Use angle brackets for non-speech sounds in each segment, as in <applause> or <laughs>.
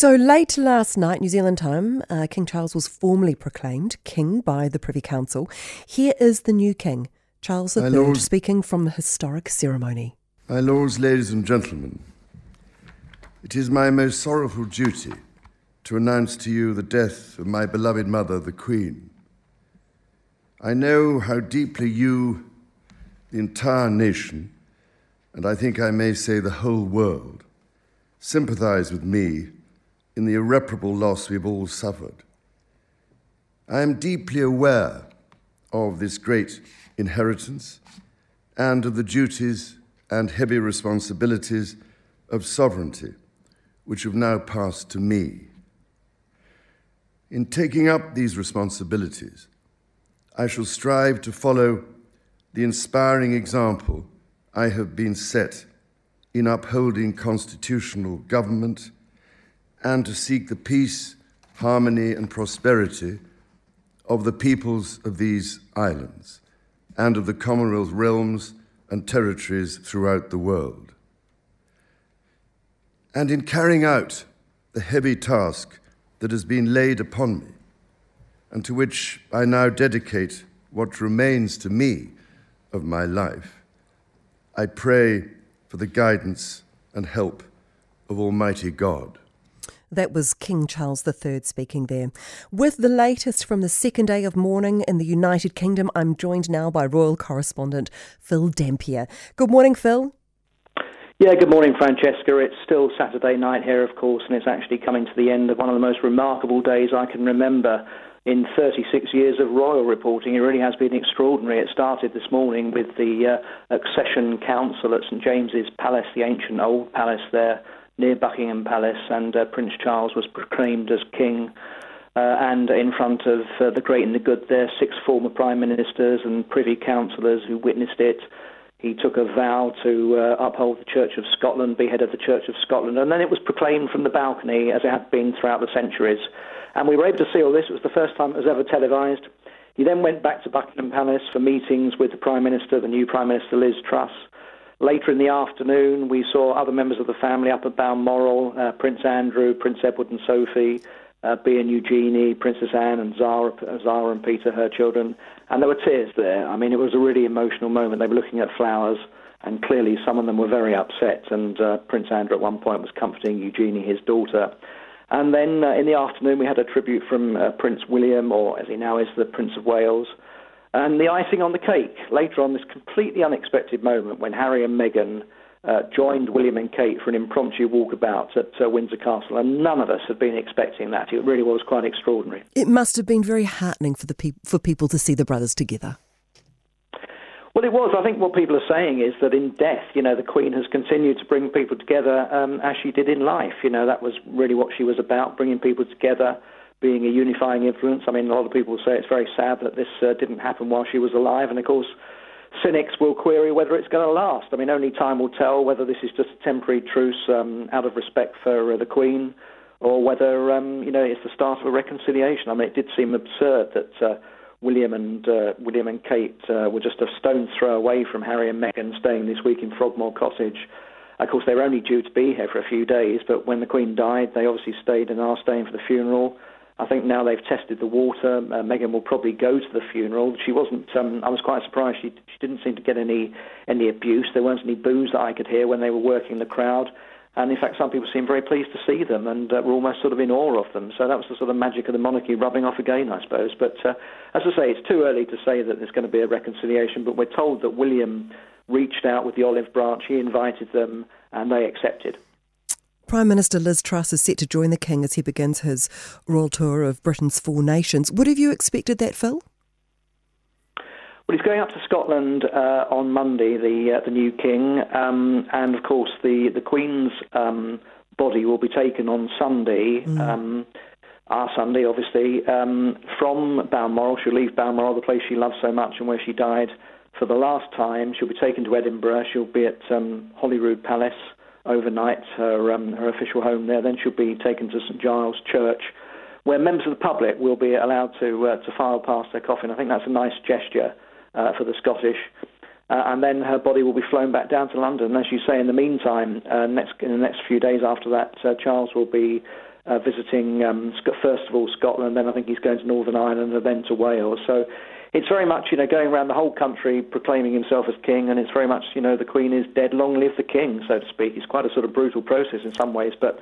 So late last night, New Zealand time, uh, King Charles was formally proclaimed king by the Privy Council. Here is the new king, Charles III, Lord, speaking from the historic ceremony. My lords, ladies, and gentlemen, it is my most sorrowful duty to announce to you the death of my beloved mother, the Queen. I know how deeply you, the entire nation, and I think I may say the whole world, sympathize with me in the irreparable loss we've all suffered. I am deeply aware of this great inheritance and of the duties and heavy responsibilities of sovereignty which have now passed to me. In taking up these responsibilities, I shall strive to follow the inspiring example I have been set in upholding constitutional government and to seek the peace, harmony, and prosperity of the peoples of these islands and of the Commonwealth realms and territories throughout the world. And in carrying out the heavy task that has been laid upon me, and to which I now dedicate what remains to me of my life, I pray for the guidance and help of Almighty God. That was King Charles III speaking there. With the latest from the second day of mourning in the United Kingdom, I'm joined now by royal correspondent Phil Dampier. Good morning, Phil. Yeah, good morning, Francesca. It's still Saturday night here, of course, and it's actually coming to the end of one of the most remarkable days I can remember in 36 years of royal reporting. It really has been extraordinary. It started this morning with the uh, Accession Council at St James's Palace, the ancient old palace there near Buckingham Palace, and uh, Prince Charles was proclaimed as king. Uh, and in front of uh, the great and the good there, six former prime ministers and privy councillors who witnessed it. He took a vow to uh, uphold the Church of Scotland, be head of the Church of Scotland, and then it was proclaimed from the balcony as it had been throughout the centuries. And we were able to see all this. It was the first time it was ever televised. He then went back to Buckingham Palace for meetings with the Prime Minister, the new Prime Minister Liz Truss. Later in the afternoon, we saw other members of the family up at Balmoral uh, Prince Andrew, Prince Edward and Sophie, uh, and Eugenie, Princess Anne and Zara, Zara and Peter, her children. And there were tears there. I mean, it was a really emotional moment. They were looking at flowers, and clearly some of them were very upset. And uh, Prince Andrew at one point was comforting Eugenie, his daughter. And then uh, in the afternoon, we had a tribute from uh, Prince William, or as he now is, the Prince of Wales. And the icing on the cake, later on, this completely unexpected moment when Harry and Meghan uh, joined William and Kate for an impromptu walkabout at uh, Windsor Castle, and none of us had been expecting that. It really was quite extraordinary. It must have been very heartening for the pe- for people to see the brothers together. Well, it was. I think what people are saying is that in death, you know, the Queen has continued to bring people together um, as she did in life. You know, that was really what she was about, bringing people together being a unifying influence. I mean, a lot of people say it's very sad that this uh, didn't happen while she was alive, and of course, cynics will query whether it's going to last. I mean, only time will tell whether this is just a temporary truce um, out of respect for uh, the Queen, or whether um, you know it's the start of a reconciliation. I mean, it did seem absurd that. Uh, William and uh, William and Kate uh, were just a stone's throw away from Harry and Meghan staying this week in Frogmore Cottage. Of course, they were only due to be here for a few days, but when the Queen died, they obviously stayed and are staying for the funeral. I think now they've tested the water. Uh, Meghan will probably go to the funeral. She wasn't. Um, I was quite surprised. She, she didn't seem to get any any abuse. There weren't any boos that I could hear when they were working the crowd. And in fact, some people seemed very pleased to see them and uh, were almost sort of in awe of them. So that was the sort of magic of the monarchy rubbing off again, I suppose. But uh, as I say, it's too early to say that there's going to be a reconciliation. But we're told that William reached out with the olive branch. He invited them, and they accepted. Prime Minister Liz Truss is set to join the King as he begins his royal tour of Britain's four nations. Would have you expected that, Phil? Well, he's going up to Scotland uh, on Monday, the uh, the new king, um, and of course the the Queen's um, body will be taken on Sunday. Mm. Um, our Sunday, obviously, um, from Balmoral. She'll leave Balmoral, the place she loves so much and where she died for the last time. She'll be taken to Edinburgh. She'll be at um, Holyrood Palace overnight, her, um, her official home there. Then she'll be taken to St Giles Church, where members of the public will be allowed to uh, to file past their coffin. I think that's a nice gesture uh, for the Scottish. Uh, and then her body will be flown back down to London. As you say, in the meantime, uh, next, in the next few days after that, uh, Charles will be uh, visiting um, first of all Scotland, then I think he's going to Northern Ireland, and then to Wales. So it's very much, you know, going around the whole country proclaiming himself as king, and it's very much, you know, the Queen is dead, long live the king, so to speak. It's quite a sort of brutal process in some ways, but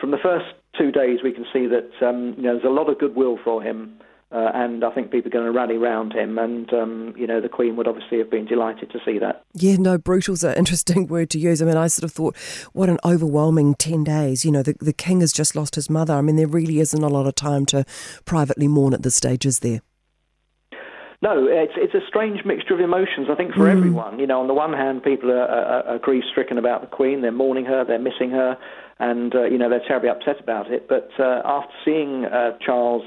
from the first two days, we can see that um, you know there's a lot of goodwill for him. Uh, and I think people are going to rally round him, and um, you know the Queen would obviously have been delighted to see that. Yeah, no, brutal's an interesting <laughs> word to use. I mean, I sort of thought, what an overwhelming ten days. You know, the the King has just lost his mother. I mean, there really isn't a lot of time to privately mourn at this stage, is there? No, it's it's a strange mixture of emotions. I think for mm. everyone, you know, on the one hand, people are, are, are grief stricken about the Queen. They're mourning her. They're missing her and uh, you know they're terribly upset about it. But uh, after seeing uh, Charles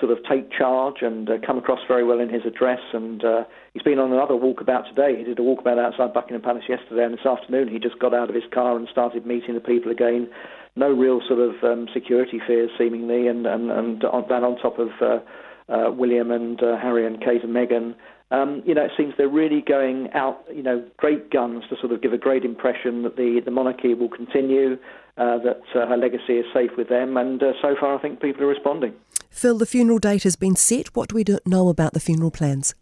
sort of take charge and uh, come across very well in his address, and uh, he's been on another walkabout today. He did a walkabout outside Buckingham Palace yesterday, and this afternoon he just got out of his car and started meeting the people again. No real sort of um, security fears, seemingly, and and and on, that on top of. Uh, uh, William and uh, Harry and Kate and Meghan, um, you know, it seems they're really going out, you know, great guns to sort of give a great impression that the, the monarchy will continue, uh, that uh, her legacy is safe with them, and uh, so far I think people are responding. Phil, the funeral date has been set. What do we know about the funeral plans?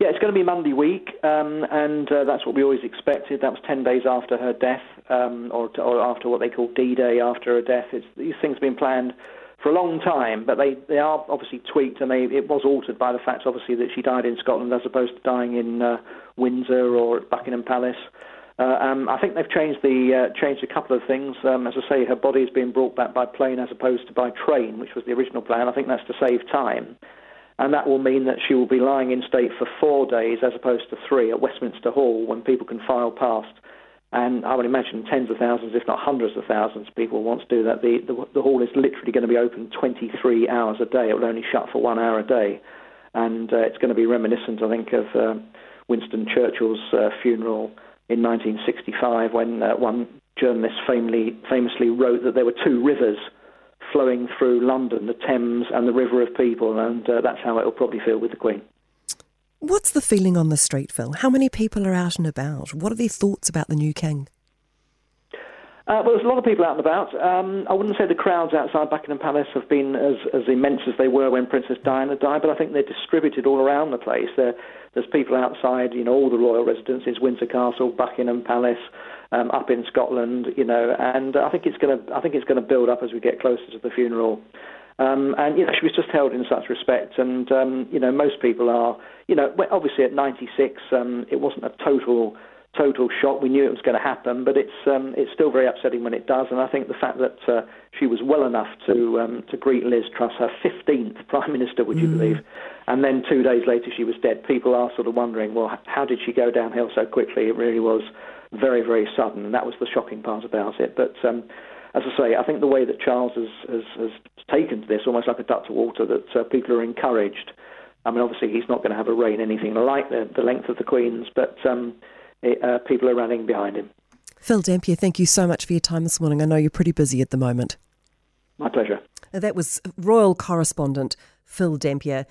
Yeah, it's going to be Monday week, um, and uh, that's what we always expected. That was 10 days after her death, um, or, or after what they call D Day after her death. It's, these things have been planned for a long time, but they, they are obviously tweaked, and they, it was altered by the fact, obviously, that she died in Scotland as opposed to dying in uh, Windsor or at Buckingham Palace. Uh, um, I think they've changed the uh, changed a couple of things. Um, as I say, her body is being brought back by plane as opposed to by train, which was the original plan. I think that's to save time, and that will mean that she will be lying in state for four days as opposed to three at Westminster Hall when people can file past. And I would imagine tens of thousands, if not hundreds of thousands, of people want to do that. The, the, the hall is literally going to be open 23 hours a day. It will only shut for one hour a day. And uh, it's going to be reminiscent, I think, of uh, Winston Churchill's uh, funeral in 1965 when uh, one journalist famously, famously wrote that there were two rivers flowing through London, the Thames and the River of People. And uh, that's how it will probably feel with the Queen. What's the feeling on the street, Phil? How many people are out and about? What are their thoughts about the new king? Uh, well, there's a lot of people out and about. Um, I wouldn't say the crowds outside Buckingham Palace have been as, as immense as they were when Princess Diana died, but I think they're distributed all around the place. There, there's people outside, you know, all the royal residences, Windsor Castle, Buckingham Palace, um, up in Scotland, you know, and I think it's going to, I think it's going to build up as we get closer to the funeral. Um, and you know, she was just held in such respect, and um, you know, most people are, you know, obviously at 96, um, it wasn't a total total shock. We knew it was going to happen, but it's um, it's still very upsetting when it does. And I think the fact that uh, she was well enough to um, to greet Liz Truss, her 15th <laughs> prime minister, would you mm. believe? And then two days later she was dead. People are sort of wondering, well, how did she go downhill so quickly? It really was very very sudden, and that was the shocking part about it. But um, as I say, I think the way that Charles has, has, has taken to this, almost like a duck to water, that uh, people are encouraged. I mean, obviously, he's not going to have a reign anything like the, the length of the Queen's, but um, it, uh, people are running behind him. Phil Dampier, thank you so much for your time this morning. I know you're pretty busy at the moment. My pleasure. That was royal correspondent Phil Dampier.